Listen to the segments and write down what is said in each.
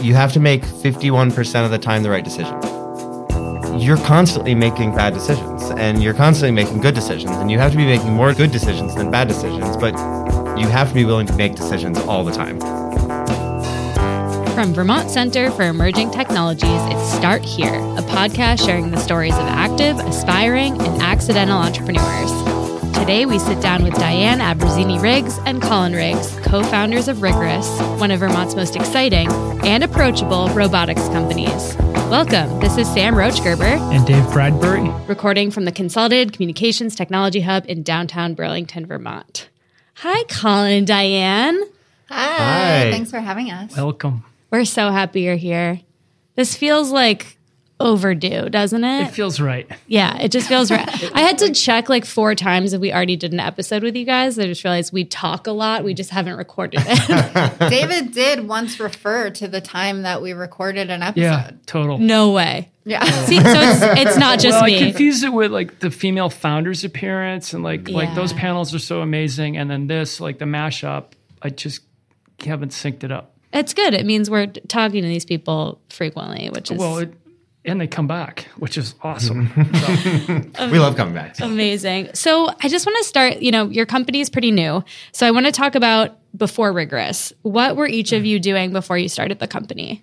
you have to make 51% of the time the right decision. You're constantly making bad decisions and you're constantly making good decisions, and you have to be making more good decisions than bad decisions, but you have to be willing to make decisions all the time. From Vermont Center for Emerging Technologies, it's Start Here, a podcast sharing the stories of active, aspiring, and accidental entrepreneurs. Today, we sit down with Diane Abruzzini Riggs and Colin Riggs, co founders of Rigorous, one of Vermont's most exciting and approachable robotics companies. Welcome. This is Sam Roachgerber and Dave Bradbury, recording from the Consolidated Communications Technology Hub in downtown Burlington, Vermont. Hi, Colin and Diane. Hi. Hi. Thanks for having us. welcome. We're so happy you're here. This feels like overdue, doesn't it? It feels right. yeah, it just feels right. I had to check like four times if we already did an episode with you guys. I just realized we talk a lot. We just haven't recorded it. David did once refer to the time that we recorded an episode. Yeah, total. no way. Yeah. See, so it's, it's not just well, I me. confused it with like the female founders appearance and like like those panels are so amazing, and then this like the mashup. I just haven't synced it up. It's good. It means we're talking to these people frequently, which is Well, it, and they come back, which is awesome. We love coming back. Amazing. So I just want to start, you know, your company is pretty new. So I want to talk about before Rigorous. What were each of you doing before you started the company?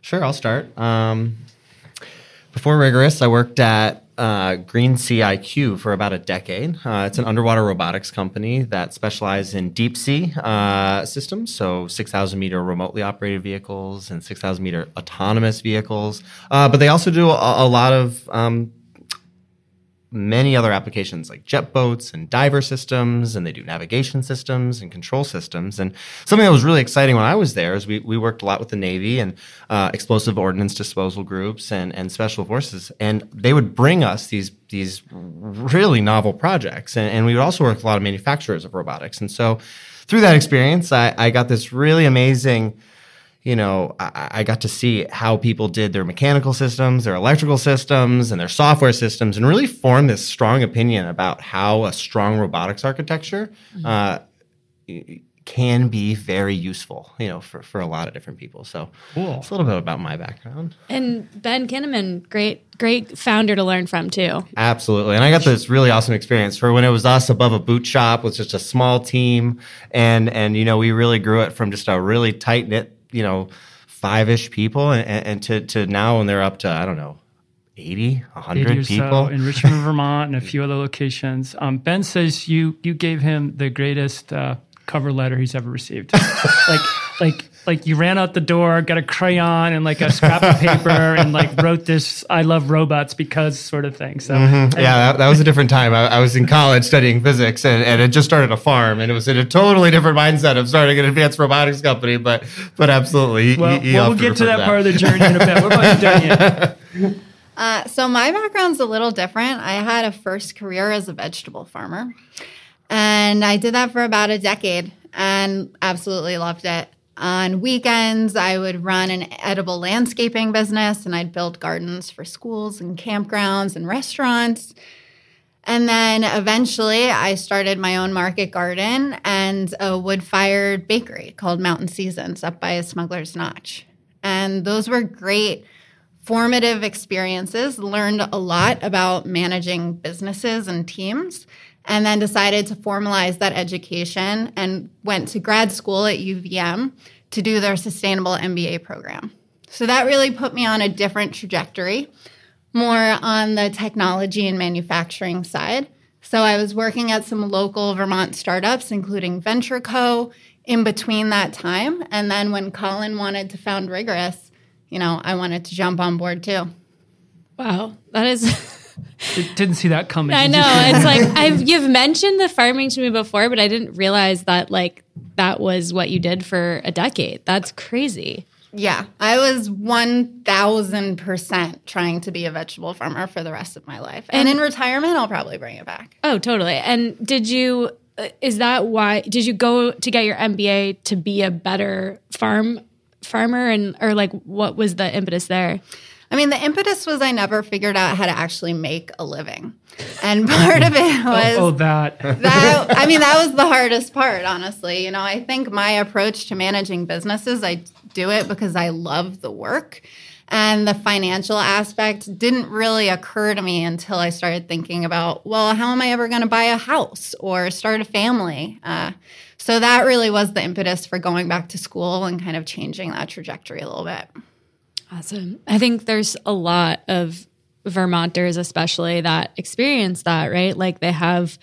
Sure, I'll start. Um, before Rigorous, I worked at uh, Greensea IQ for about a decade. Uh, it's an underwater robotics company that specializes in deep sea uh, systems, so 6,000 meter remotely operated vehicles and 6,000 meter autonomous vehicles. Uh, but they also do a, a lot of um, many other applications like jet boats and diver systems, and they do navigation systems and control systems. And something that was really exciting when I was there is we, we worked a lot with the Navy and uh, explosive ordnance disposal groups and, and special forces, and they would bring us these these really novel projects, and, and we would also work with a lot of manufacturers of robotics. And so through that experience, I, I got this really amazing you know, I, I got to see how people did their mechanical systems, their electrical systems, and their software systems, and really form this strong opinion about how a strong robotics architecture uh, can be very useful, you know, for, for a lot of different people. So, Cool. it's a little bit about my background. And Ben Kinnaman, great, great founder to learn from too. Absolutely. And I got this really awesome experience for when it was us above a boot shop with just a small team. And, and, you know, we really grew it from just a really tight knit, you know, five ish people and, and to, to now when they're up to, I don't know, 80, 100 80 people. so in Richmond, Vermont, and a few other locations. Um, ben says you you gave him the greatest uh, cover letter he's ever received. like like like you ran out the door, got a crayon and like a scrap of paper, and like wrote this "I love robots because" sort of thing. So yeah, that, that was a different time. I, I was in college studying physics and, and it just started a farm and it was in a totally different mindset of starting an advanced robotics company. But, but absolutely. he- well, he well, we'll get to referred that part of the journey in a bit. What about you, Diane? Uh, so my background's a little different. I had a first career as a vegetable farmer, and I did that for about a decade and absolutely loved it. On weekends, I would run an edible landscaping business, and I'd build gardens for schools and campgrounds and restaurants. And then eventually, I started my own market garden and a wood fired bakery called Mountain Seasons up by Smuggler's Notch. And those were great formative experiences, learned a lot about managing businesses and teams, and then decided to formalize that education and went to grad school at UVM to do their sustainable MBA program. So that really put me on a different trajectory, more on the technology and manufacturing side. So I was working at some local Vermont startups, including Venture Co. in between that time. And then when Colin wanted to found Rigorous, you know, I wanted to jump on board too. Wow, that is. Didn't see that coming. I know. It's like I've you've mentioned the farming to me before, but I didn't realize that like that was what you did for a decade. That's crazy. Yeah, I was 1000% trying to be a vegetable farmer for the rest of my life. And, in retirement, I'll probably bring it back. Oh, totally. And did you? uh, Is that why? Did you go to get your MBA to be a better farm farmer, and or like what was the impetus there? I mean, the impetus was I never figured out how to actually make a living. And part of it was oh, that. that I mean, that was the hardest part, honestly. You know, I think my approach to managing businesses, I do it because I love the work. And the financial aspect didn't really occur to me until I started thinking about, well, how am I ever going to buy a house or start a family? Uh, so that really was the impetus for going back to school and kind of changing that trajectory a little bit. Awesome. I think there's a lot of Vermonters, especially that experience that, right? Like they have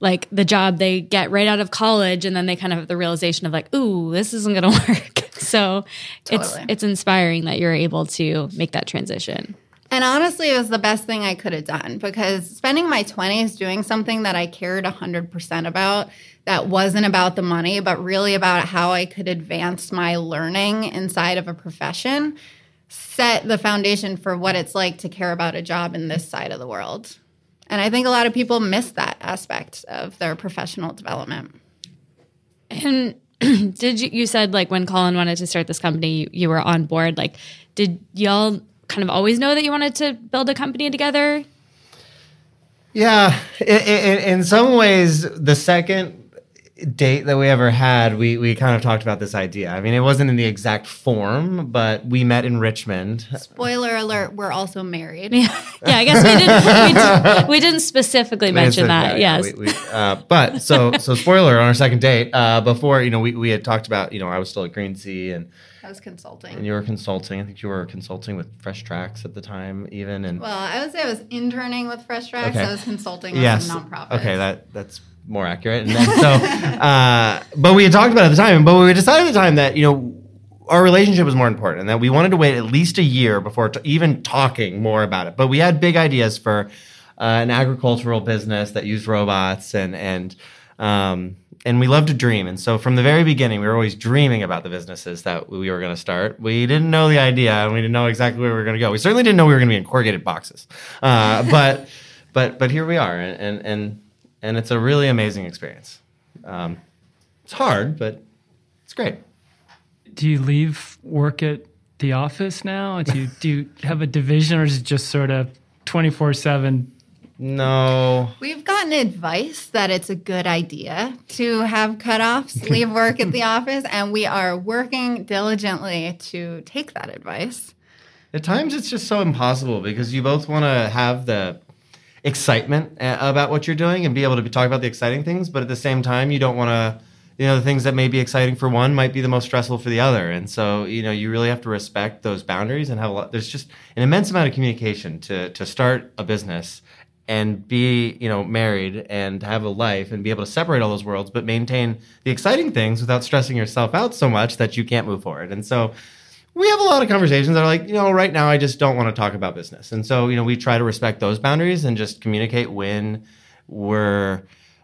like the job they get right out of college and then they kind of have the realization of like, ooh, this isn't going to work. So Totally. it's it's inspiring that you're able to make that transition. And honestly, it was the best thing I could have done because spending my 20s doing something that I cared 100% about that wasn't about the money, but really about how I could advance my learning inside of a profession set the foundation for what it's like to care about a job in this side of the world. And I think a lot of people miss that aspect of their professional development. And did you you said like when Colin wanted to start this company, you, you were on board. Like, did y'all kind of always know that you wanted to build a company together? Yeah, in, in, in some ways, the second date that we ever had, we we kind of talked about this idea. I mean, it wasn't in the exact form, but we met in Richmond. Spoiler alert, we're also married. Yeah. I guess we didn't. We, did, didn't specifically mention that. yeah, yes. we- we- uh, but so so spoiler on our second date. Uh, before you know, we, we had talked about you know I was still at Greensea and I was consulting. and you were consulting. I think you were consulting with Fresh Tracks at the time, even and Well, I would say I was interning with Fresh Tracks. Okay. I was consulting with yes, some nonprofits. okay, that that's more accurate. And then, so, uh, but we had talked about it at the time, but we decided at the time that you know our relationship was more important, and that we wanted to wait at least a year before t- even talking more about it. But we had big ideas for uh, an agricultural business that used robots, and and um, and we love to dream. And so from the very beginning, we were always dreaming about the businesses that we were going to start. We didn't know the idea, and we didn't know exactly where we were going to go. We certainly didn't know we were going to be in corrugated boxes, uh, but but but here we are, and and and, and it's a really amazing experience. Um, it's hard, but it's great. Do you leave work at the office now? Do you, do you have a division or is it just sort of 24 7? No, We've gotten advice that it's a good idea to have cutoffs, leave work at the office, and we are working diligently to take that advice. At times, it's just so impossible because you both want to have the excitement uh, about what you're doing and be able to talk about the exciting things, but at the same time, you don't want to. You know, the things that may be exciting for one might be the most stressful for the other, and so you know, you really have to respect those boundaries and have a lot. There's just an immense amount of communication to to start a business and be you know married and have a life and be able to separate all those worlds, but maintain the exciting things without stressing yourself out so much that you can't move forward. And so we have a lot of conversations that are like, you know, right now I just don't want to talk about business. And so, you know, we try to respect those boundaries and just communicate when we're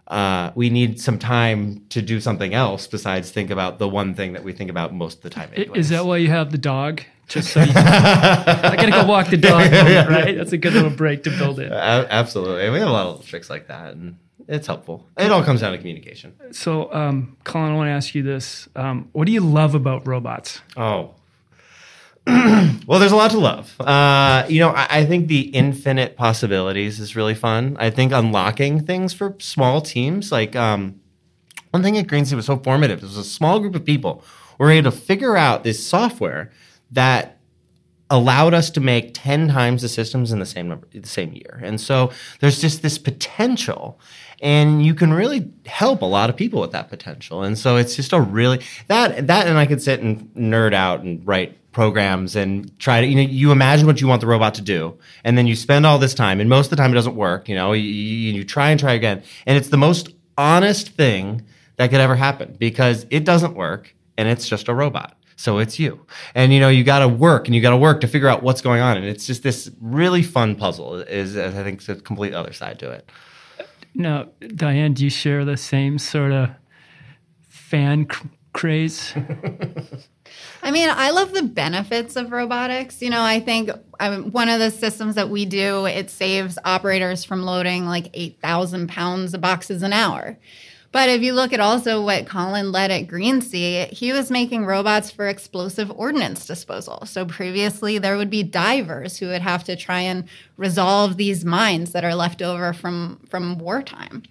uh, we need some time to do something else besides think about the one thing that we think about most of the time. Anyways. Is that why you have the dog? Just so you, I gotta go walk the dog, moment, right? That's a good little break to build in. A- absolutely. We have a lot of tricks like that, and it's helpful. It all comes down to communication. So, um, Colin, I want to ask you this: um, What do you love about robots? Oh. well, there's a lot to love. Uh, you know, I, I think the infinite possibilities is really fun. I think unlocking things for small teams, like um, one thing at Greensea was so formative. It was a small group of people were able to figure out this software that allowed us to make 10 times the systems in the same number the same year. And so there's just this potential and you can really help a lot of people with that potential. And so it's just a really that that and I could sit and nerd out and write programs and try to you know you imagine what you want the robot to do and then you spend all this time and most of the time it doesn't work, you know, you, you, try and try again. And it's the most honest thing that could ever happen because it doesn't work and it's just a robot. So it's you. And you know, you got to work and you got to work to figure out what's going on. And it's just this really fun puzzle is I think the complete other side to it. Now, Diane, do you share the same sort of fan cr- craze? I mean, I love the benefits of robotics. You know, I think mean, one of the systems that we do, it saves operators from loading like 8,000 pounds of boxes an hour. But if you look at also what Colin led at Greensea, he was making robots for explosive ordnance disposal. So previously, there would be divers who would have to try and resolve these mines that are left over from, from wartime.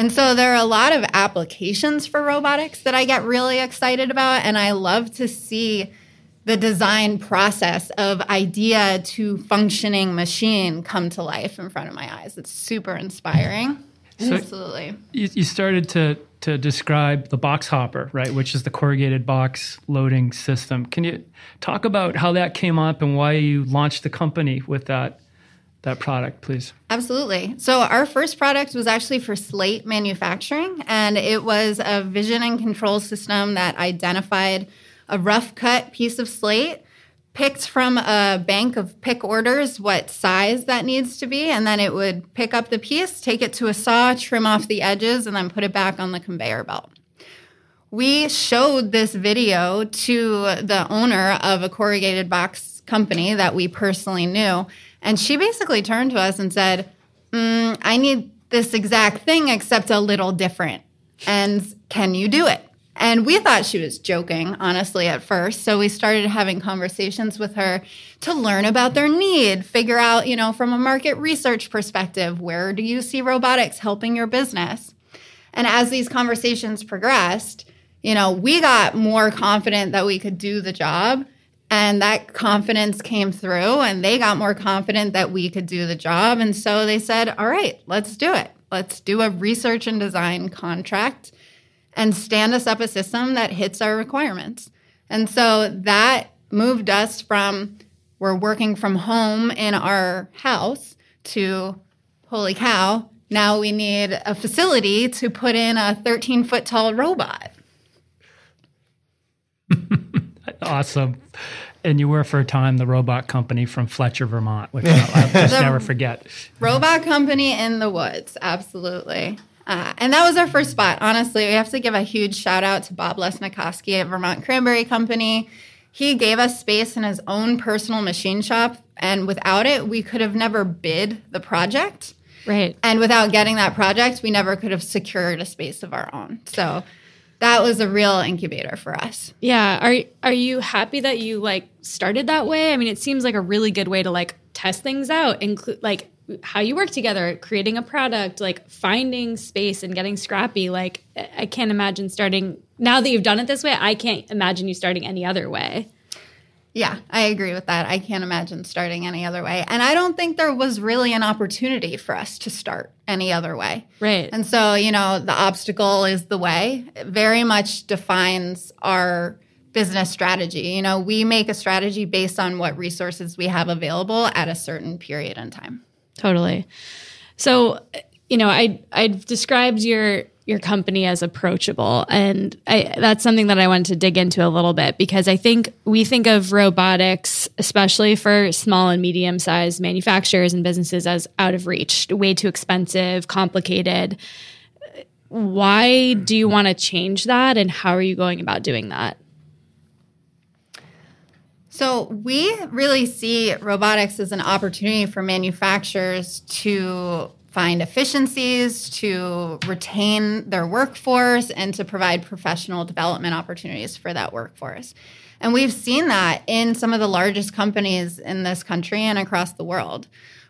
And so there are a lot of applications for robotics that I get really excited about. And I love to see the design process of idea to functioning machine come to life in front of my eyes. It's super inspiring. So Absolutely. You, you started to to describe the box hopper, right, which is the corrugated box loading system. Can you talk about how that came up and why you launched the company with that that product, please? Absolutely. So our first product was actually for slate manufacturing, and it was a vision and control system that identified a rough cut piece of slate picked from a bank of pick orders what size that needs to be, and then it would pick up the piece, take it to a saw, trim off the edges, and then put it back on the conveyor belt. We showed this video to the owner of a corrugated box company that we personally knew, and she basically turned to us and said, mm, I need this exact thing, except a little different. And can you do it? And we thought she was joking, honestly, at first. So we started having conversations with her to learn about their need, figure out, you know, from a market research perspective, where do you see robotics helping your business? And as these conversations progressed, you know, we got more confident that we could do the job. And that confidence came through, and they got more confident that we could do the job. And so they said, All right, let's do it. Let's do a research and design contract and stand us up a system that hits our requirements. And so that moved us from we're working from home in our house to holy cow, now we need a facility to put in a 13 foot tall robot. Awesome. And you were for a time the robot company from Fletcher, Vermont, which I'll, I'll just never forget. Robot company in the woods, absolutely. Uh, and that was our first spot. Honestly, we have to give a huge shout out to Bob Lesnikoski at Vermont Cranberry Company. He gave us space in his own personal machine shop, and without it, we could have never bid the project. Right. And without getting that project, we never could have secured a space of our own. So that was a real incubator for us. Yeah. Are are you happy that you like started that way? I mean, it seems like a really good way to like test things out, include like how you work together, creating a product, like finding space and getting scrappy. Like I can't imagine starting now that you've done it this way. I can't imagine you starting any other way. Yeah, I agree with that. I can't imagine starting any other way. And I don't think there was really an opportunity for us to start any other way. Right. And so, you know, the obstacle is the way. It very much defines our business strategy. You know, we make a strategy based on what resources we have available at a certain period in time. Totally. So, you know, I I described your your company as approachable, and I, that's something that I wanted to dig into a little bit because I think we think of robotics, especially for small and medium sized manufacturers and businesses, as out of reach, way too expensive, complicated. Why do you want to change that, and how are you going about doing that? So, we really see robotics as an opportunity for manufacturers to find efficiencies, to retain their workforce, and to provide professional development opportunities for that workforce. And we've seen that in some of the largest companies in this country and across the world.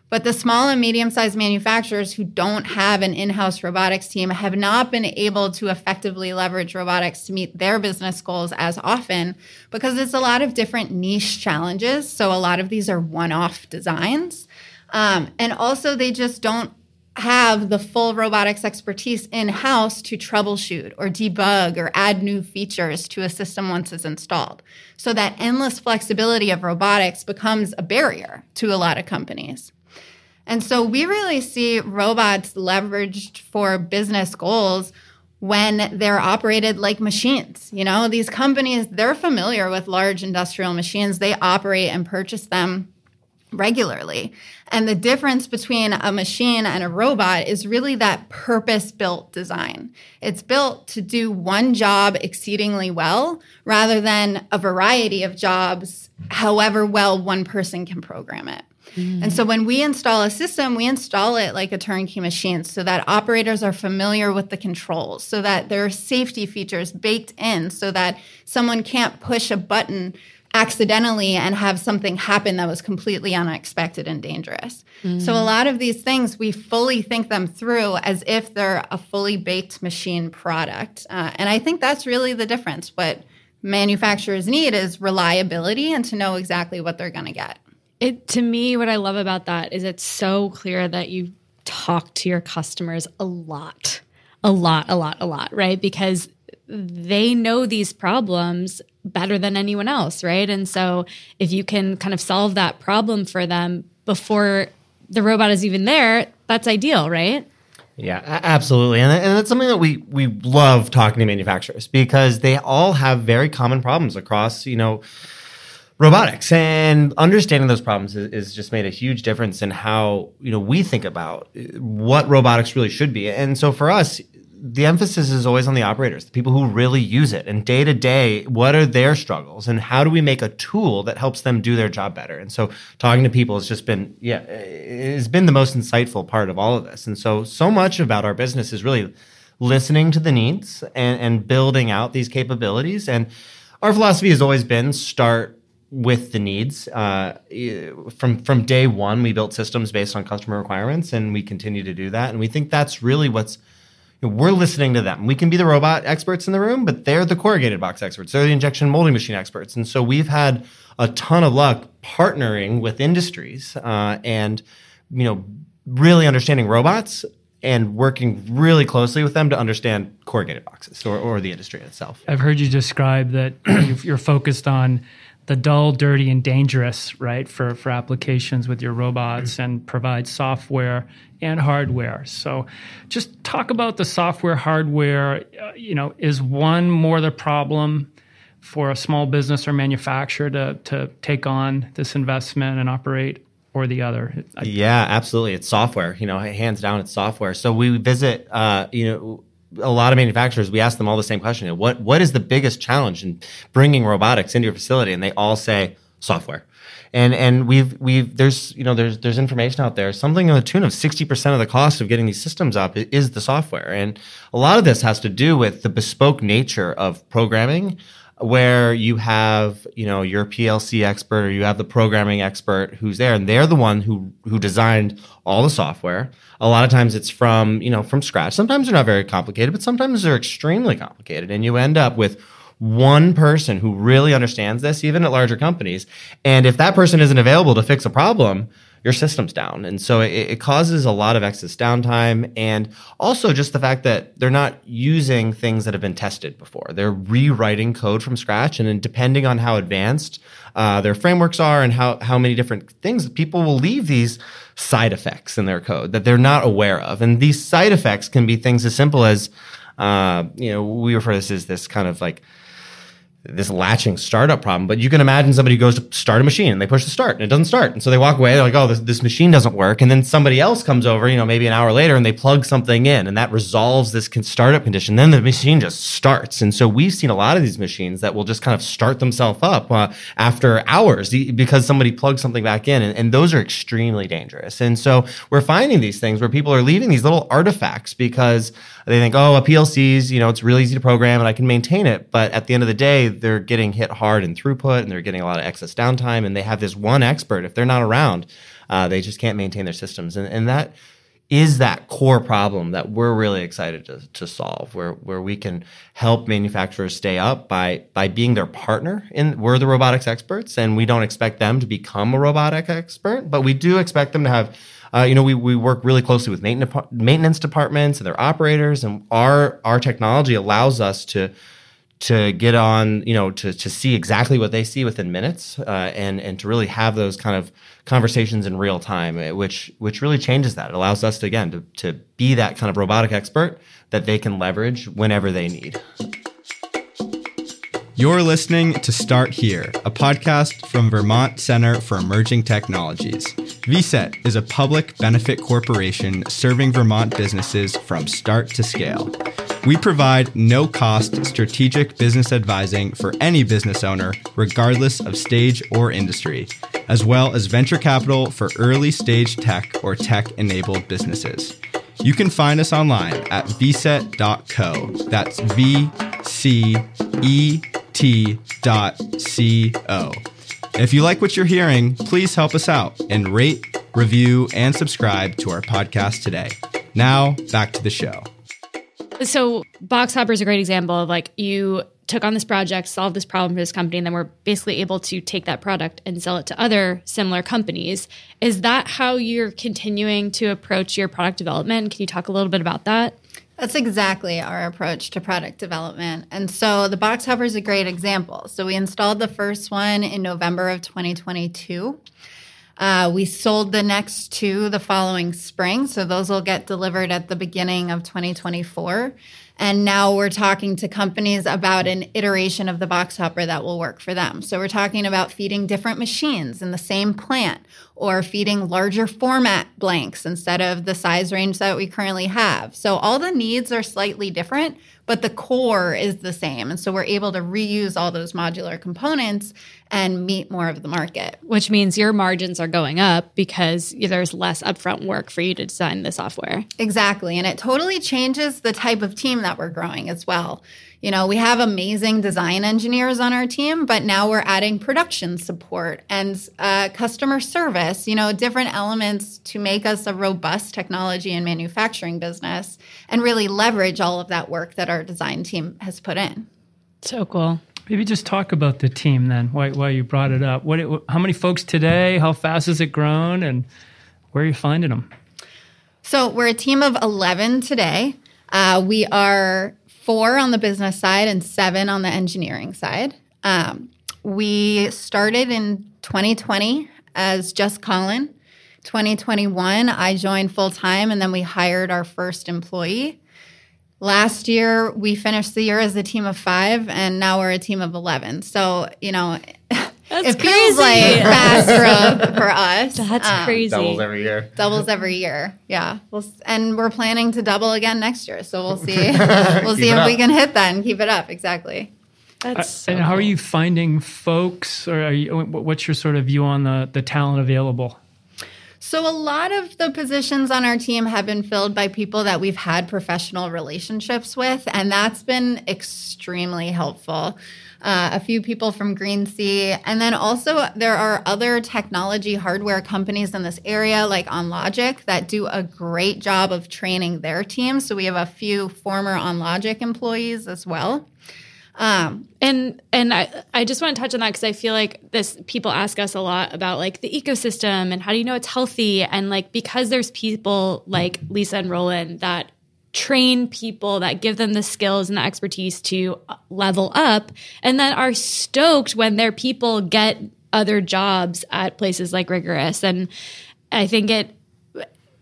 But the small and medium sized manufacturers who don't have an in house robotics team have not been able to effectively leverage robotics to meet their business goals as often because it's a lot of different niche challenges. So a lot of these are one off designs. Um, and also, they just don't have the full robotics expertise in house to troubleshoot or debug or add new features to a system once it's installed. So that endless flexibility of robotics becomes a barrier to a lot of companies. And so we really see robots leveraged for business goals when they're operated like machines. You know, these companies, they're familiar with large industrial machines, they operate and purchase them regularly. And the difference between a machine and a robot is really that purpose built design. It's built to do one job exceedingly well rather than a variety of jobs, however well one person can program it. Mm. And so when we install a system, we install it like a turnkey machine so that operators are familiar with the controls, so that there are safety features baked in so that someone can't push a button accidentally and have something happen that was completely unexpected and dangerous. So a lot of these things we fully think them through as if they're a fully baked machine product. Uh, and I think that's really the difference. What manufacturers need is reliability and to know exactly what they're going to get. It to me, what I love about that is it's so clear that you talk to your customers a lot, a lot, a lot, a lot, right? Because they know these problems better than anyone else, right? And so if you can kind of solve that problem for them before the robot is even there, that's ideal, right? Yeah, absolutely, and, and that's something that we we love talking to manufacturers because they all have very common problems across you know robotics, and understanding those problems is, is just made a huge difference in how you know we think about what robotics really should be. And so for us, the emphasis is always on the operators, the people who really use it, and day to day, what are their struggles, and how do we make a tool that helps them do their job better? And so, talking to people has just been, yeah, it's been the most insightful part of all of this. And so, so much about our business is really listening to the needs and, and building out these capabilities. And our philosophy has always been start with the needs. Uh, from from day one, we built systems based on customer requirements, and we continue to do that. And we think that's really what's you know, we're listening to them. We can be the robot experts in the room, but they're the corrugated box experts. They're the injection molding machine experts. And so we've had a ton of luck partnering with industries uh, and you know really understanding robots and working really closely with them to understand corrugated boxes or, or the industry itself. I've heard you describe that you're focused on the dull, dirty, and dangerous, right, for, for applications with your robots and provide software and hardware. So just talk about the software, hardware. Uh, you know, is one more the problem for a small business or manufacturer to, to take on this investment and operate? Or the other, yeah, absolutely. It's software. You know, hands down, it's software. So we visit, uh, you know, a lot of manufacturers, we ask them all the same question. What what is the biggest challenge in bringing robotics into your facility? And they all say software. And and we've we've there's you know there's there's information out there. Something in the tune of sixty percent of the cost of getting these systems up is the software. And a lot of this has to do with the bespoke nature of programming where you have you know your PLC expert or you have the programming expert who's there and they're the one who who designed all the software. A lot of times it's from you know from scratch. Sometimes they're not very complicated, but sometimes they're extremely complicated, and you end up with one person who really understands this, even at larger companies. And if that person isn't available to fix a problem, your system's down. And so it, it, causes a lot of excess downtime. And also just the fact that they're not using things that have been tested before. They're rewriting code from scratch. And then depending on how advanced uh, their frameworks are and how, how many different things, people will leave these side effects in their code that they're not aware of. And these side effects can be things as simple as, uh, you know, we refer to this as this kind of like, this latching startup problem. But you can imagine somebody goes to start a machine and they push the start and it doesn't start. And so they walk away. They're like, oh, this, this machine doesn't work. And then somebody else comes over, you know, maybe an hour later and they plug something in and that resolves this startup condition. Then the machine just starts. And so we've seen a lot of these machines that will just kind of start themselves up uh, after hours because somebody plugged something back in. And, and those are extremely dangerous. And so we're finding these things where people are leaving these little artifacts because they think, oh, a PLC's, you know, it's really easy to program and I can maintain it. But at the end of the day, they're getting hit hard in throughput and they're getting a lot of excess downtime. And they have this one expert. If they're not around, uh, they just can't maintain their systems. And, and that is that core problem that we're really excited to, to solve, where, where we can help manufacturers stay up by, by being their partner. In, we're the robotics experts, and we don't expect them to become a robotic expert, but we do expect them to have uh, you know, we, we work really closely with maintenance, maintenance departments and their operators, and our our technology allows us to to get on, you know, to to see exactly what they see within minutes, uh, and and to really have those kind of conversations in real time, eh, which which really changes that. It allows us to again to to be that kind of robotic expert that they can leverage whenever they need. You're listening to Start Here, a podcast from Vermont Center for Emerging Technologies. VCET is a public benefit corporation serving Vermont businesses from start to scale. We provide no cost strategic business advising for any business owner, regardless of stage or industry, as well as venture capital for early stage tech or tech enabled businesses. You can find us online at vcet.co. That's V C E T dot C O. If you like what you're hearing, please help us out and rate, review, and subscribe to our podcast today. Now, back to the show. So Box Hopper is a great example of like you took on this project, solved this problem for this company, and then we're basically able to take that product and sell it to other similar companies. Is that how you're continuing to approach your product development? Can you talk a little bit about that? That's exactly our approach to product development. And so the box hopper is a great example. So we installed the first one in November of 2022. Uh, we sold the next two the following spring. So those will get delivered at the beginning of 2024. And now we're talking to companies about an iteration of the box hopper that will work for them. So we're talking about feeding different machines in the same plant or feeding larger format blanks instead of the size range that we currently have. So all the needs are slightly different, but the core is the same. And so we're able to reuse all those modular components and meet more of the market. Which means your margins are going up because there's less upfront work for you to design the software. Exactly. And it totally changes the type of team that we're growing as well. You know, we have amazing design engineers on our team, but now we're adding production support and uh, customer service, you know, different elements to make us a robust technology and manufacturing business and really leverage all of that work that our design team has put in. So cool. Maybe just talk about the team then. Why, why you brought it up? What? It, how many folks today? How fast has it grown? And where are you finding them? So we're a team of eleven today. Uh, we are four on the business side and seven on the engineering side. Um, we started in 2020 as just Colin. 2021, I joined full time, and then we hired our first employee. Last year, we finished the year as a team of five, and now we're a team of 11. So, you know, That's it crazy. feels like fast growth for us. That's Um, crazy. Doubles every year. doubles every year. Yeah, we'll, and we're planning to double again next year. So we'll see. We'll see Keep it if we can hit that and keep it up. Exactly. That's so and how are you finding folks, or are you, what's your sort of view on the the talent available? So a lot of the positions on our team have been filled by people that we've had professional relationships with, and that's been extremely helpful. Uh, a few people from Greensea, and then also there are other technology hardware companies in this area, like OnLogic, that do a great job of training their teams. So we have a few former OnLogic employees as well. Um, And and I I just want to touch on that because I feel like this people ask us a lot about like the ecosystem and how do you know it's healthy and like because there's people like Lisa and Roland that train people that give them the skills and the expertise to level up and then are stoked when their people get other jobs at places like rigorous and I think it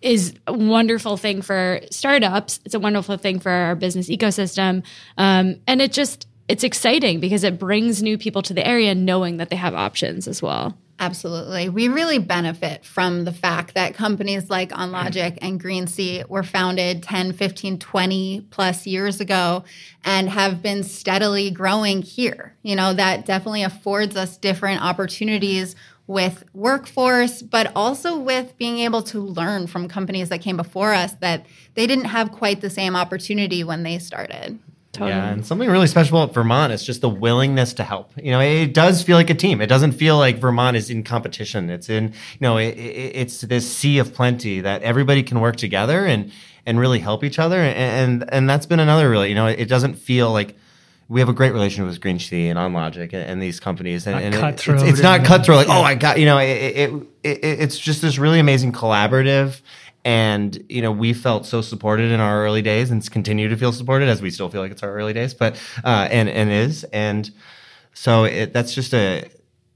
is a wonderful thing for startups. It's a wonderful thing for our business ecosystem. Um, and it just, it's exciting because it brings new people to the area knowing that they have options as well. Absolutely. We really benefit from the fact that companies like OnLogic and Greensea were founded 10, 15, 20 plus years ago and have been steadily growing here. You know, that definitely affords us different opportunities with workforce, but also with being able to learn from companies that came before us that they didn't have quite the same opportunity when they started. Totally. Yeah, and something really special about Vermont is just the willingness to help. You know, it does feel like a team. It doesn't feel like Vermont is in competition. It's in, you know, it, it, it's this sea of plenty that everybody can work together and and really help each other. And and, and that's been another really, you know, it doesn't feel like we have a great relationship with Greensea and OnLogic and, and these companies. And, and it- it's, it's not cutthroat. Like, oh, I got, you know, it, it, it, it's just this really amazing collaborative and you know we felt so supported in our early days and continue to feel supported as we still feel like it's our early days but uh, and and is. And so it, that's just a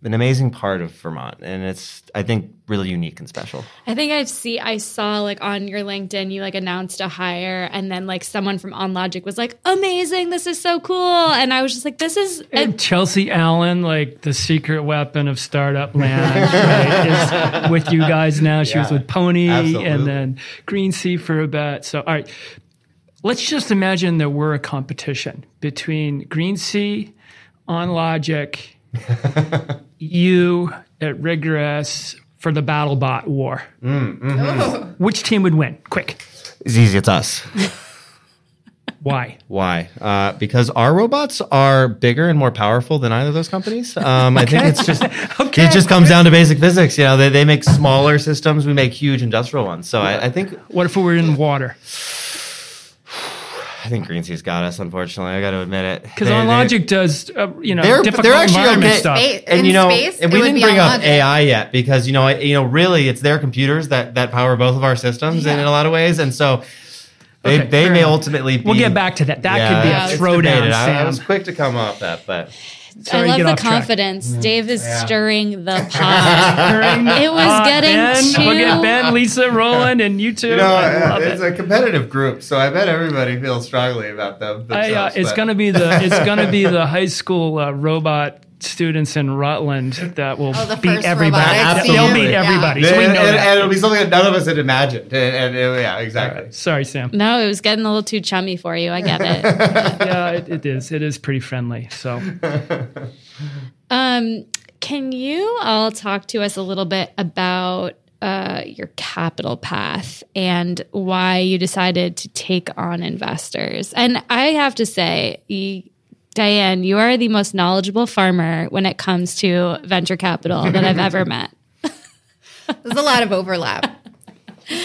an amazing part of Vermont and it's I think really unique and special. I think I see I saw like on your LinkedIn you like announced a hire and then like someone from OnLogic was like amazing this is so cool and I was just like this is And Chelsea Allen, like the secret weapon of startup land, right, is with you guys now. She was with Pony absolutely. and then Greensea for a bit. So, all right. let's just imagine there were a competition between Greensea, OnLogic, you at Rigorous for the BattleBot war. Which team would win? Quick. It's easy. It's us. Why? Why? Uh, because our robots are bigger and more powerful than either of those companies. Um, I think it's just Okay. it just comes down to basic physics. You know, they, they make smaller systems. We make huge industrial ones. So I, I think What if we were in water? I think Greensea's got us. Unfortunately, I got to admit it. Because They- they- OnLogic does, uh, you know, They're- difficult they're actually environment okay. stuff. Space- and you know, space, and we didn't bring up logic. AI yet because you know, I, you know, really, it's their computers that that power both of our systems in, Yeah. a lot of ways, and so they Okay, they may enough. ultimately. Be, We'll get back to that. That could be Yeah, a it's throwdown. I, I was quick to come off that, but Sorry I love the off track. confidence. Dave is Yeah. stirring the pot. it was Uh, getting ben, too. We'll get Ben, Lisa, Roland, and you two. you know, I love it's it. a competitive group, so I bet everybody feels strongly about them. I, uh, it's gonna be the it's gonna be the high school uh, robot students in Rutland that will Oh, beat everybody. robotics They'll beat everybody. And, So we know and- that. and it'll be something that none of us had imagined. And, and, yeah, exactly. Sorry, Sam. no, it was getting a little too chummy for you. I get it. Yeah, it, it is. It is pretty friendly. So Um, can you all talk to us a little bit about uh, your capital path and why you decided to take on investors? And I have to say, y- Diane, you are the most knowledgeable farmer when it comes to venture capital that I've ever met. There's a lot of overlap.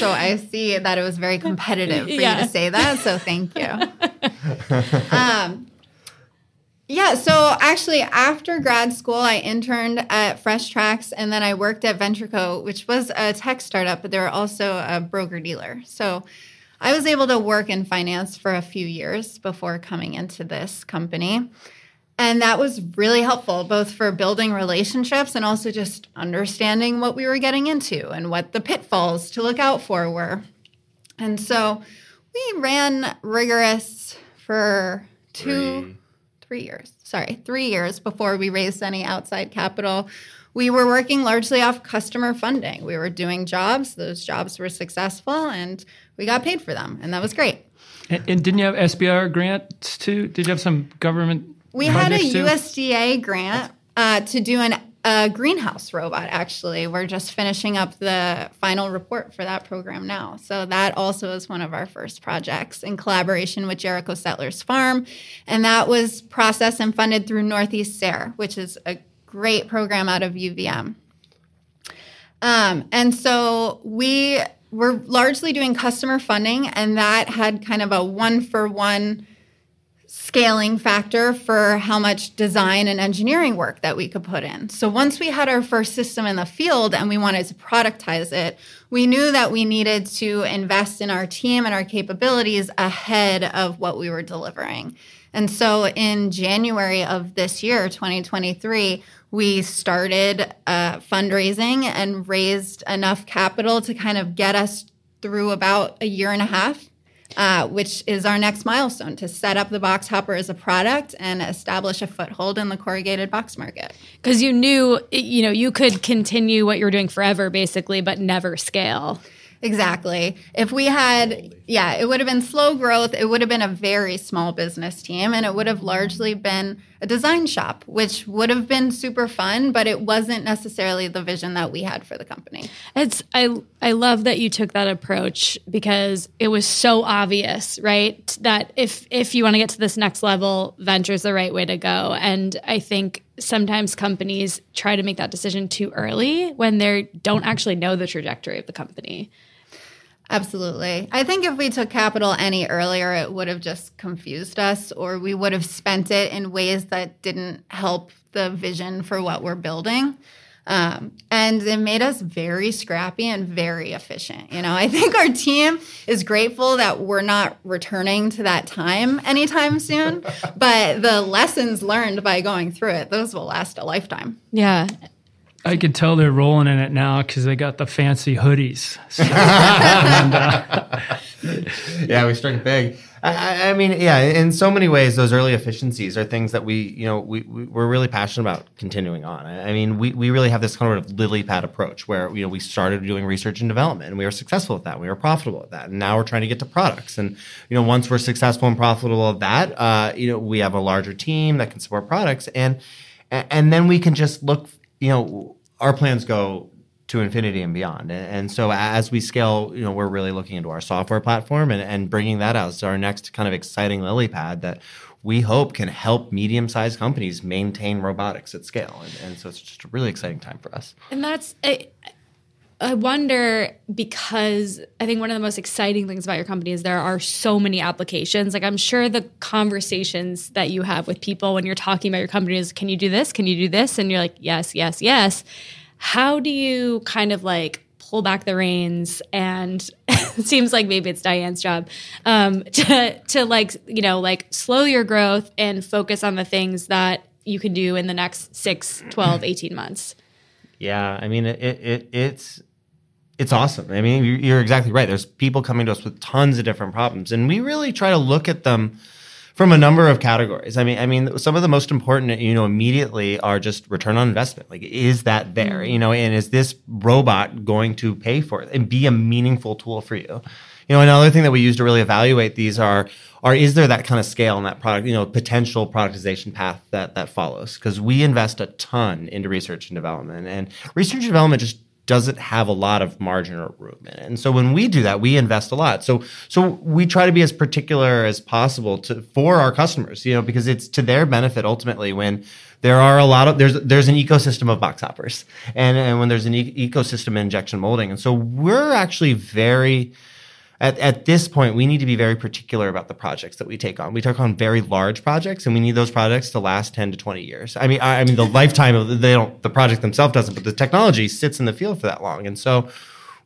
So I see that it was very competitive for Yeah. you to say that. So thank you. um, yeah. So actually, after grad school, I interned at Fresh Tracks, and then I worked at VentureCo, which was a tech startup, but they were also a broker dealer. So I was able to work in finance for a few years before coming into this company. And that was really helpful, both for building relationships and also just understanding what we were getting into and what the pitfalls to look out for were. And so we ran rigorous for two, three years. Sorry, three years before we raised any outside capital. We were working largely off customer funding. We were doing jobs, those jobs were successful, and we got paid for them. And that was great. and, and didn't you have SBR grants too? Did you have some government? We had a too? USDA grant uh, to do an, a greenhouse robot, actually. We're just finishing up the final report for that program now. So, that also is one of our first projects in collaboration with Jericho Settlers Farm. And that was processed and funded through Northeast SARE, which is a great program out of UVM. Um, and so we were largely doing customer funding, and that had kind of a one for one scaling factor for how much design and engineering work that we could put in. So once we had our first system in the field and we wanted to productize it, we knew that we needed to invest in our team and our capabilities ahead of what we were delivering. And so in January of this year, 2023, we started uh, fundraising and raised enough capital to kind of get us through about a year and a half uh, which is our next milestone to set up the box hopper as a product and establish a foothold in the corrugated box market. Because you knew, you know, you could continue what you were doing forever, basically, but never scale. Exactly. If we had, yeah, it would have been slow growth. It would have been a very small business team and it would have largely been a design shop, which would have been super fun, but it wasn't necessarily the vision that we had for the company. It's I I love that you took that approach because it was so obvious, right? That if if you want to get to this next level, venture is the right way to go. And I think sometimes companies try to make that decision too early when they don't actually know the trajectory of the company. Absolutely. I think if we took capital any earlier, it would have just confused us, or we would have spent it in ways that didn't help the vision for what we're building. Um, and it made us very scrappy and very efficient. You know, I think our team is grateful that we're not returning to that time anytime soon, but the lessons learned by going through it, those will last a lifetime. Yeah. I can tell they're rolling in it now because they got the fancy hoodies. So, and, uh, yeah, we struck started big. I, I, mean, yeah, in so many ways, those early efficiencies are things that we, you know, we, we are really passionate about continuing on. I, mean, we, we really have this kind of lily pad approach where you know we started doing research and development, and we were successful at that. We were profitable at that, and now we're trying to get to products. And you know, once we're successful and profitable at that, uh, you know, we have a larger team that can support products, and and then we can just look. You know, our plans go to infinity and beyond. And, so as we scale, you know, we're really looking into our software platform and, and bringing that out as our next kind of exciting lily pad that we hope can help medium-sized companies maintain robotics at scale. And, and so it's just a really exciting time for us. And that's I, I wonder because I think one of the most exciting things about your company is there are so many applications. Like I'm sure the conversations that you have with people when you're talking about your company is, can you do this? Can you do this? And you're like, yes, yes, yes how do you kind of like pull back the reins and it seems like maybe it's Diane's job um, to to like you know like slow your growth and focus on the things that you can do in the next 6 12 18 months yeah i mean it, it it's it's awesome i mean you're exactly right there's people coming to us with tons of different problems and we really try to look at them from a number of categories. I mean, I mean, some of the most important, you know, immediately are just return on investment. Like, is that there? Mm-hmm. You know, and is this robot going to pay for it and be a meaningful tool for you? You know, another thing that we use to really evaluate these are are is there that kind of scale in that product, you know, potential productization path that that follows? Because we invest a ton into research and development, and research and development just doesn't have a lot of margin or room in it. And so when we do that, we invest a lot. So so we try to be as particular as possible to for our customers, you know, because it's to their benefit ultimately when there are a lot of there's there's an ecosystem of box hoppers and, and when there's an e- ecosystem in injection molding. And so we're actually very at, at this point, we need to be very particular about the projects that we take on. We take on very large projects, and we need those projects to last ten to twenty years. I mean, I, I mean, the lifetime of they don't the project themselves doesn't, but the technology sits in the field for that long, and so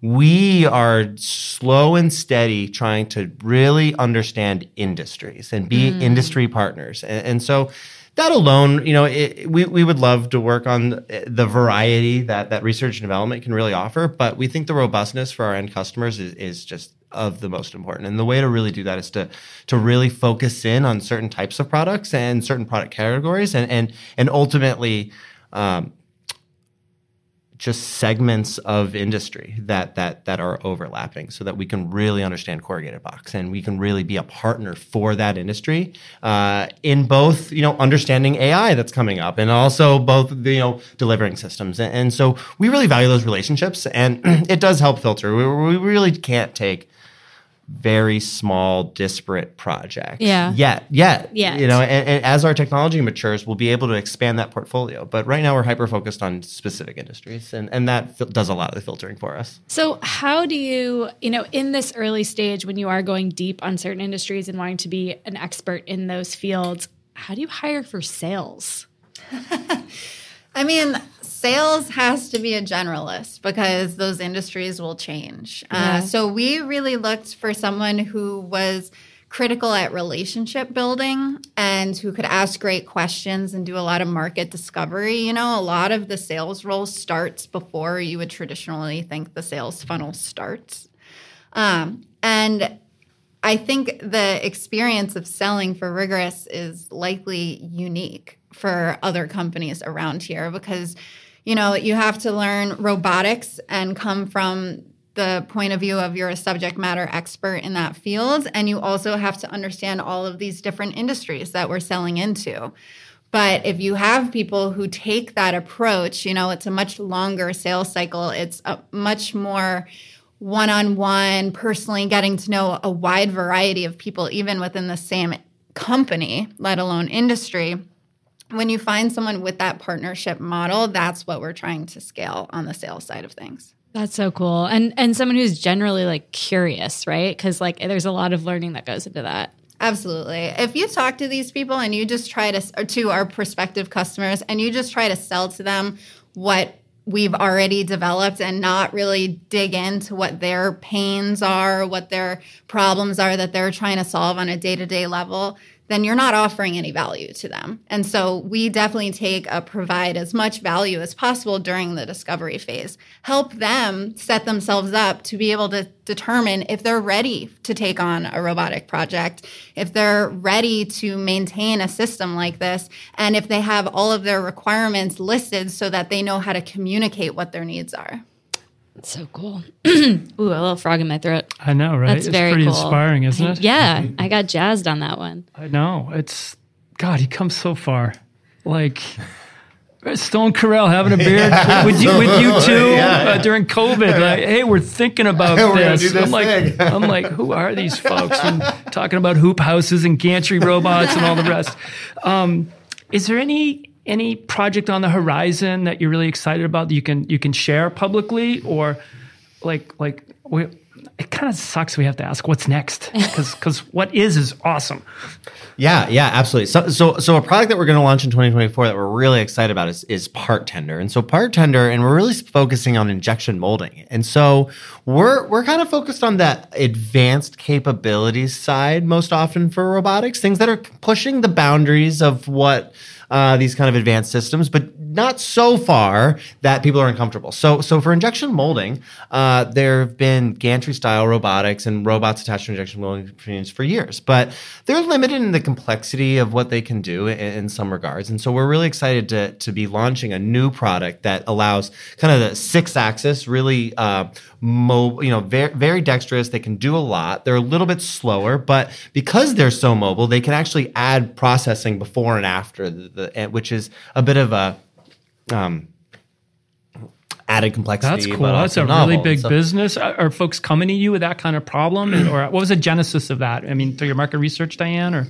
we are slow and steady trying to really understand industries and be mm. industry partners, and, and so that alone, you know, it, we, we would love to work on the variety that, that research and development can really offer, but we think the robustness for our end customers is, is just of the most important. And the way to really do that is to to really focus in on certain types of products and certain product categories, and and and ultimately. Um, just segments of industry that that that are overlapping so that we can really understand corrugated box and we can really be a partner for that industry uh, in both you know understanding AI that's coming up and also both you know delivering systems and, and so we really value those relationships and it does help filter we, we really can't take very small, disparate projects. Yeah. Yet, yet, yeah. You know, and, and, as our technology matures, we'll be able to expand that portfolio. But right now, we're hyper focused on specific industries, and and that fil- does a lot of the filtering for us. So, how do you, you know, in this early stage when you are going deep on certain industries and wanting to be an expert in those fields, how do you hire for sales? I mean, sales has to be a generalist because those industries will change. Uh, yeah. Uh, so we really looked for someone who was critical at relationship building and who could ask great questions and do a lot of market discovery. You know, a lot of the sales role starts before you would traditionally think the sales funnel starts. Um, and I think the experience of selling for Rigorous is likely unique for other companies around here because you know, you have to learn robotics and come from the point of view of you're a subject matter expert in that field. And you also have to understand all of these different industries that we're selling into. But if you have people who take that approach, you know, it's a much longer sales cycle. It's a much more one on one, personally getting to know a wide variety of people, even within the same company, let alone industry when you find someone with that partnership model, that's what we're trying to scale on the sales side of things. That's so cool. And and someone who's generally like curious, right? Cuz like there's a lot of learning that goes into that. Absolutely. If you talk to these people and you just try to or to our prospective customers and you just try to sell to them what we've already developed and not really dig into what their pains are, what their problems are that they're trying to solve on a day-to-day level, then you're not offering any value to them. And so we definitely take a provide as much value as possible during the discovery phase. Help them set themselves up to be able to determine if they're ready to take on a robotic project, if they're ready to maintain a system like this, and if they have all of their requirements listed so that they know how to communicate what their needs are. So cool. Ooh, a little frog in my throat. I know, right? That's it's very pretty cool. inspiring, isn't it? Yeah, I got jazzed on that one. I know. It's God. He comes so far. Like Stone Carell having a beard with you, with you too uh, during COVID. Like, hey, we're thinking about We're this. this I'm like. I'm like, who are these folks? And talking about hoop houses and gantry robots and all the rest. Um, is there any any project on the horizon that you're really excited about that you can you can share publicly or like like we, it kind of sucks we have to ask what's next because what is is awesome. Yeah, yeah, absolutely. So, so, so a product that we're going to launch in 2024 that we're really excited about is, is Part Tender. And so Part Tender, and we're really focusing on injection molding. And so we're we're kind of focused on that advanced capabilities side most often for robotics, things that are pushing the boundaries of what uh, these kind of advanced systems, but not so far that people are uncomfortable. So, so for injection molding, uh, there have been gantry style robotics and robots attached to injection molding machines for years, but they're limited in the complexity of what they can do in, in some regards. And so we're really excited to, to be launching a new product that allows kind of the six axis, really, uh, mo- you know, very, very dexterous. They can do a lot. They're a little bit slower, but because they're so mobile, they can actually add processing before and after the, the which is a bit of a, um, added complexity. That's cool. That's a really big So- business. Are, are folks coming to you with that kind of problem, or what was the genesis of that? I mean, through your market research, Diane, or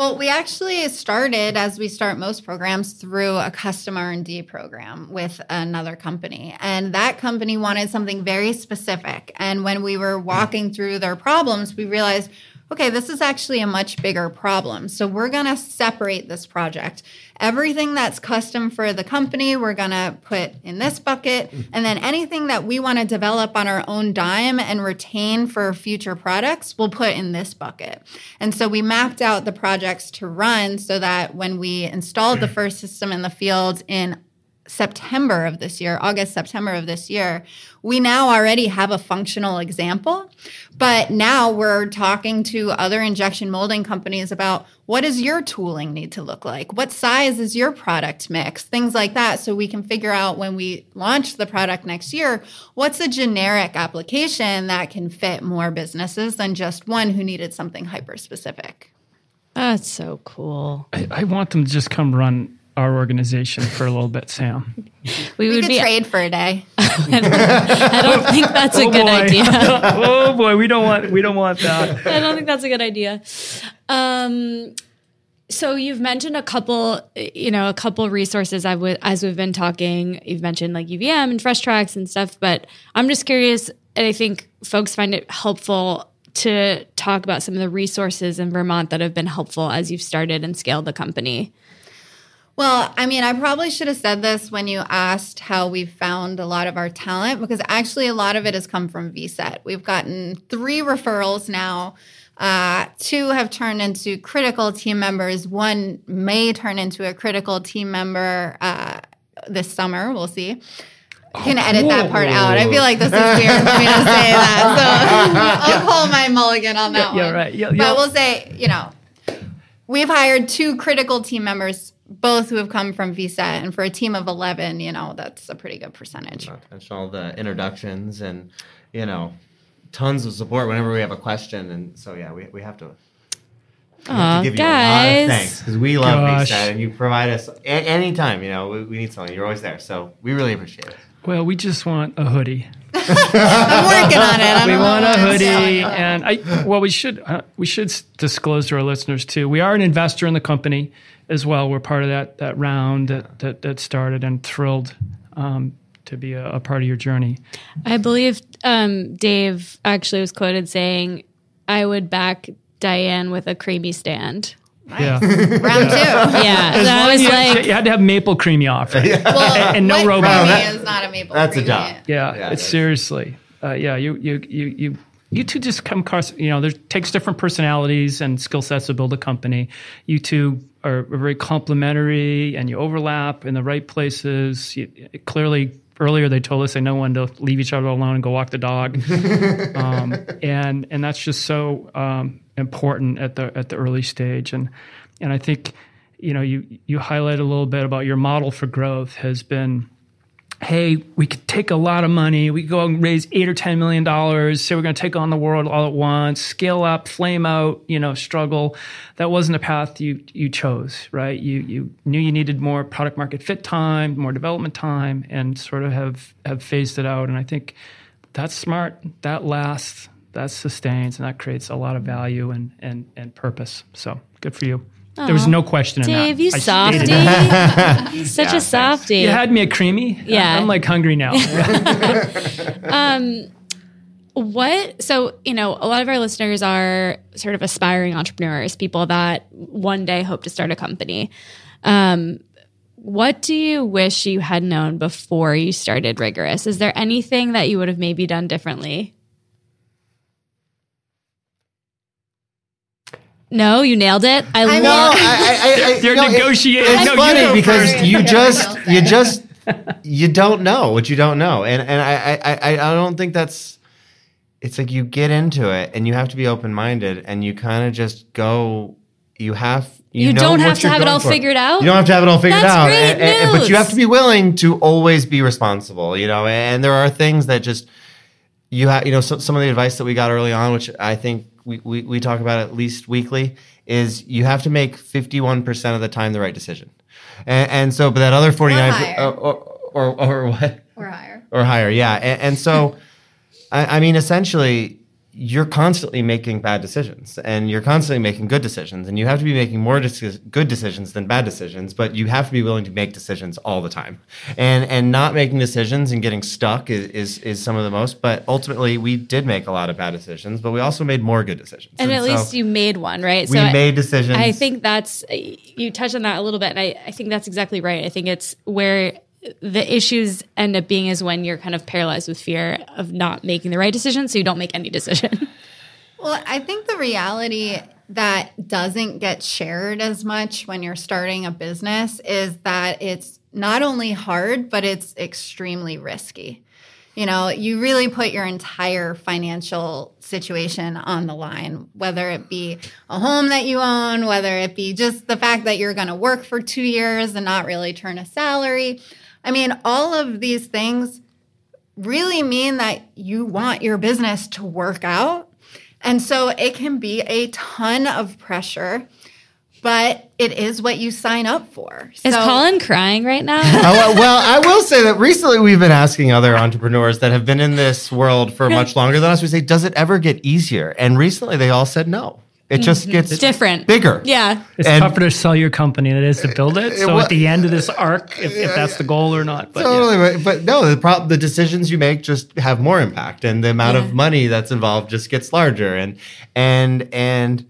Well, we actually started as we start most programs through a custom R&D program with another company. And that company wanted something very specific. And when we were walking through their problems, we realized, okay, this is actually a much bigger problem. So we're going to separate this project. Everything that's custom for the company, we're going to put in this bucket. Mm-hmm. And then anything that we want to develop on our own dime and retain for future products, we'll put in this bucket. And so we mapped out the projects to run so that when we installed the mm. first system in the field in September of this year, August, September of this year, we now already have a functional example. But now we're talking to other injection molding companies about what does your tooling need to look like? What size is your product mix? Things like that. So we can figure out when we launch the product next year, what's a generic application that can fit more businesses than just one who needed something hyper specific. That's so cool. I, I want them to just come run our organization for a little bit, Sam. We, We would could be. trade for a day. I don't think that's a Oh, good boy. idea. oh boy, we don't want we don't want that. I don't think that's a good idea. Um, so you've mentioned a couple, you know, a couple resources I would as we've been talking. You've mentioned like UVM and Fresh Tracks and stuff, but I'm just curious, and I think folks find it helpful to talk about some of the resources in Vermont that have been helpful as you've started and scaled the company. Well, I mean, I probably should have said this when you asked how we found a lot of our talent, because actually a lot of it has come from VCET. We've gotten three referrals now. Uh, two have turned into critical team members. One may turn into a critical team member uh, this summer. We'll see. You can edit that part out. I feel like this is weird for me to say that. So I'll call my mulligan on that Yeah, one. right. Yeah, but yeah. we'll say, you know, We've hired two critical team members, both who have come from VCET, and for a team of eleven, you know that's a pretty good percentage. Not to all the introductions and you know tons of support whenever we have a question. And so yeah we, we have to, we have to give you a lot of thanks because we love Gosh. VCET and you provide us a- anytime you know we, we need something you're always there. So we really appreciate it Well, we just want a hoodie. I'm working on it. I we want a hoodie, and I. Well, we should uh, we should disclose to our listeners too. We are an investor in the company as well. We're part of that that round that that, that started, and thrilled um, to be a, a part of your journey. I believe um, Dave actually was quoted saying, "I would back Diane with a creamy stand." Yeah, Round two. Yeah, As so I was you, like, you had to have maple creamy off it. Well, And no white robot. creamy That- is not a maple. that's a creamy. job. Yeah, Yeah, it's that's- seriously. Uh, yeah, you you you you you two just come across, you know, there takes different personalities and skill sets to build a company. You two are very complementary and you overlap in the right places. You, clearly, earlier they told us they know when to leave each other alone and go walk the dog, um, and and that's just so um, important at the at the early stage. And and I think you know you you highlight a little bit about your model for growth has been hey, we could take a lot of money, we could go and raise eight or ten million dollars, say we're going to take on the world all at once, scale up, flame out, you know, struggle. That wasn't a path you you chose, right? You you knew you needed more product market fit time, more development time, and sort of have have phased it out. And I think that's smart. That lasts. That sustains, and that creates a lot of value and and and purpose. So good for you. There was no question in that. Dave, you I softy. Such Yeah, a softy. You had me a creamy. Yeah. I'm like hungry now. um, what so you know a lot of our listeners are sort of aspiring entrepreneurs people that one day hope to start a company um, what do you wish you had known before you started rigorous is there anything that you would have maybe done differently no you nailed it i, I love No, I, I, I, I, They're you know, it- negotiating. It's No, funny go because first. you just you just you don't know what you don't know, and and I, I I I don't think that's. It's like you get into it and you have to be open minded, and you kind of just go. You have. You know don't have to have it all for. figured out? You don't have to have it all figured That's out, great and- and- but you have to be willing to always be responsible. You know, and there are things that just you have you know so, some of the advice that we got early on which i think we, we, we talk about at least weekly is you have to make 51% of the time the right decision and, and so but that other 49 higher. or, or, or, or what Or higher. or higher yeah and, and so I, I mean essentially you're constantly making bad decisions and you're constantly making good decisions and you have to be making more good decisions than bad decisions but you have to be willing to make decisions all the time. And and not making decisions and getting stuck is is, is some of the most but ultimately we did make a lot of bad decisions but we also made more good decisions. And at so least you made one right? So we I- made decisions. I think that's you touched on that a little bit, and I, I think that's exactly right. I think it's where the issues end up being is when you're kind of paralyzed with fear of not making the right decision, so you don't make any decision. Well, I think the reality that doesn't get shared as much when you're starting a business is that it's not only hard, but it's extremely risky. You know, you really put your entire financial situation on the line, whether it be a home that you own, whether it be just the fact that you're going to work for two years and not really turn a salary. I mean, all of these things really mean that you want your business to work out. And so it can be a ton of pressure, but it is what you sign up for. Is So- Colin crying right now? Oh, well, I will say that recently we've been asking other entrepreneurs that have been in this world for much longer than us. We say, does it ever get easier? And recently they all said no. It just mm-hmm. gets it's Different. bigger. Yeah. It's And- tougher to sell your company than it is to build it. So wa- at the end of this arc, if, if that's the goal or not, but yeah. Totally, but, but no, the prob- the decisions you make just have more impact, and the amount Yeah. of money that's involved just gets larger, and and and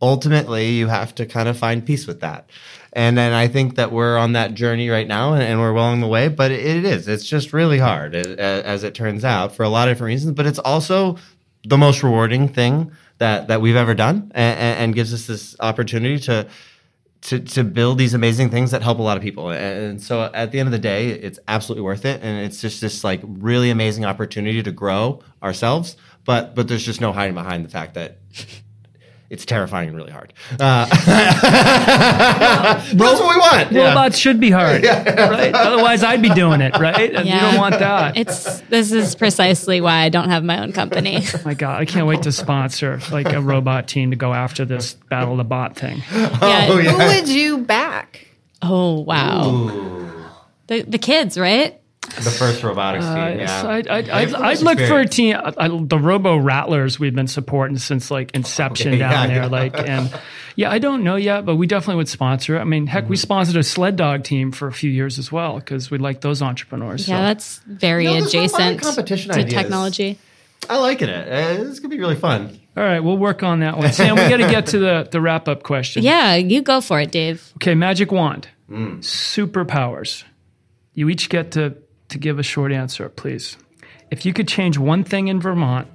ultimately you have to kind of find peace with that. And then I think that we're on that journey right now, and, and we're well on the way. But it, it is, it's just really hard, as, as it turns out, for a lot of different reasons. But it's also the most rewarding thing that that we've ever done, and, and gives us this opportunity to to to build these amazing things that help a lot of people. And so at the end of the day, it's absolutely worth it. And it's just this like really amazing opportunity to grow ourselves. But but there's just no hiding behind the fact that it's terrifying and really hard. Uh, that's what we want. Yeah. robots should be hard, right? Otherwise, I'd be doing it, right? And you don't want that. It's this is precisely why I don't have my own company. Oh my God, I can't wait to sponsor like a robot team to go after this battle of the bot thing. yeah. Oh, Who would you back? Oh wow. The the kids, right? The first robotics team. Uh, yeah. so I'd, I'd, I have I'd, I'd look for a team. I, I- the Robo Rattlers we've been supporting since like inception Okay, down yeah, there. yeah. Like, and yeah, I don't know yet, but we definitely would sponsor. I mean, heck, we sponsored a sled dog team for a few years as well because we like those entrepreneurs. Yeah, so. that's very No, there's a lot of adjacent competition to ideas. technology. I like it. Uh, this is gonna be really fun. All right, we'll work on that one. Sam, we got to get to the, the wrap up question. Yeah, you go for it, Dave. Okay, magic wand, Mm. superpowers. You each get to to give a short answer, please. If you could change one thing in Vermont,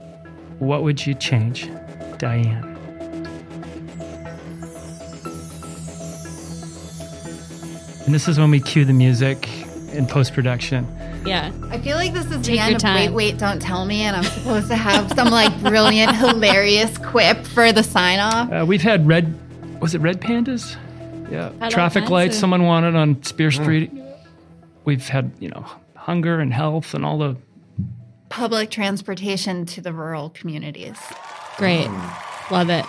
what would you change, Diane? And this is when we cue the music in post production. Yeah. I feel like this is Take the end of. Wait, Wait, Don't Tell Me, and I'm supposed to have some like brilliant, hilarious quip for the sign off. Uh, we've had red, was it red pandas? Yeah. all Traffic lights someone wanted on Spear Street. We've had, you know, hunger and health and all the. Public transportation to the rural communities. Great. Love it.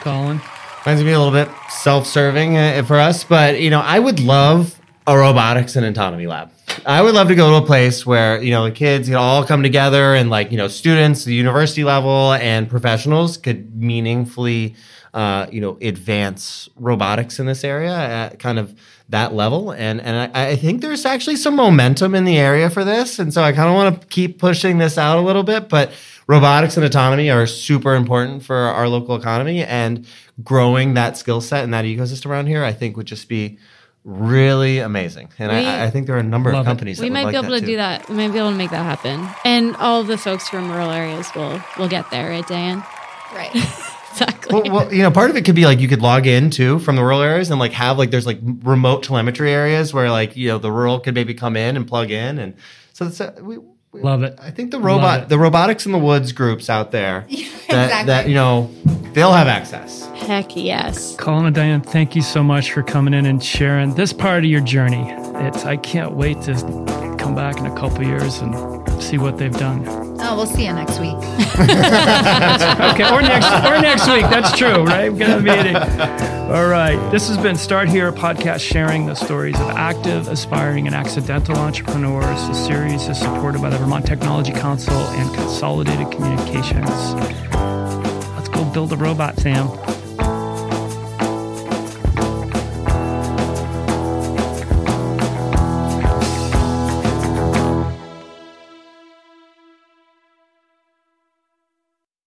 Colin. Reminds me a little bit self-serving uh, for us, but you know, I would love a robotics and autonomy lab. I would love to go to a place where you know the kids could all come together and like you know students, the university level, and professionals could meaningfully, uh, you know, advance robotics in this area at kind of that level. And and I, I think there's actually some momentum in the area for this, and so I kind of want to keep pushing this out a little bit, but robotics and autonomy are super important for our local economy and growing that skill set and that ecosystem around here i think would just be really amazing and We- I, I think there are a a number of companies that We would might like be able to too. do that. We might be able to make that happen. And all the folks from rural areas will will get there, right, Diane? Right. Exactly. well, well, you know, part of it could be like you could log in too from the rural areas and like have like there's like remote telemetry areas where like you know the rural could maybe come in and plug in and so that's uh, we, we, Love it. I think the robot the robotics in the woods groups out there that exactly. that you know they'll have access. Heck yes. Colin and Diane, thank you so much for coming in and sharing this part of your journey. It's I can't wait to come back in a couple years and see what they've done. Oh, we'll see you next week. Okay, or next or next week. That's true, right? We're gonna meeting. All right. This has been Start Here, a podcast sharing the stories of active, aspiring, and accidental entrepreneurs. The series is supported by the Vermont Technology Council and Consolidated Communications. Let's go build a robot, Sam.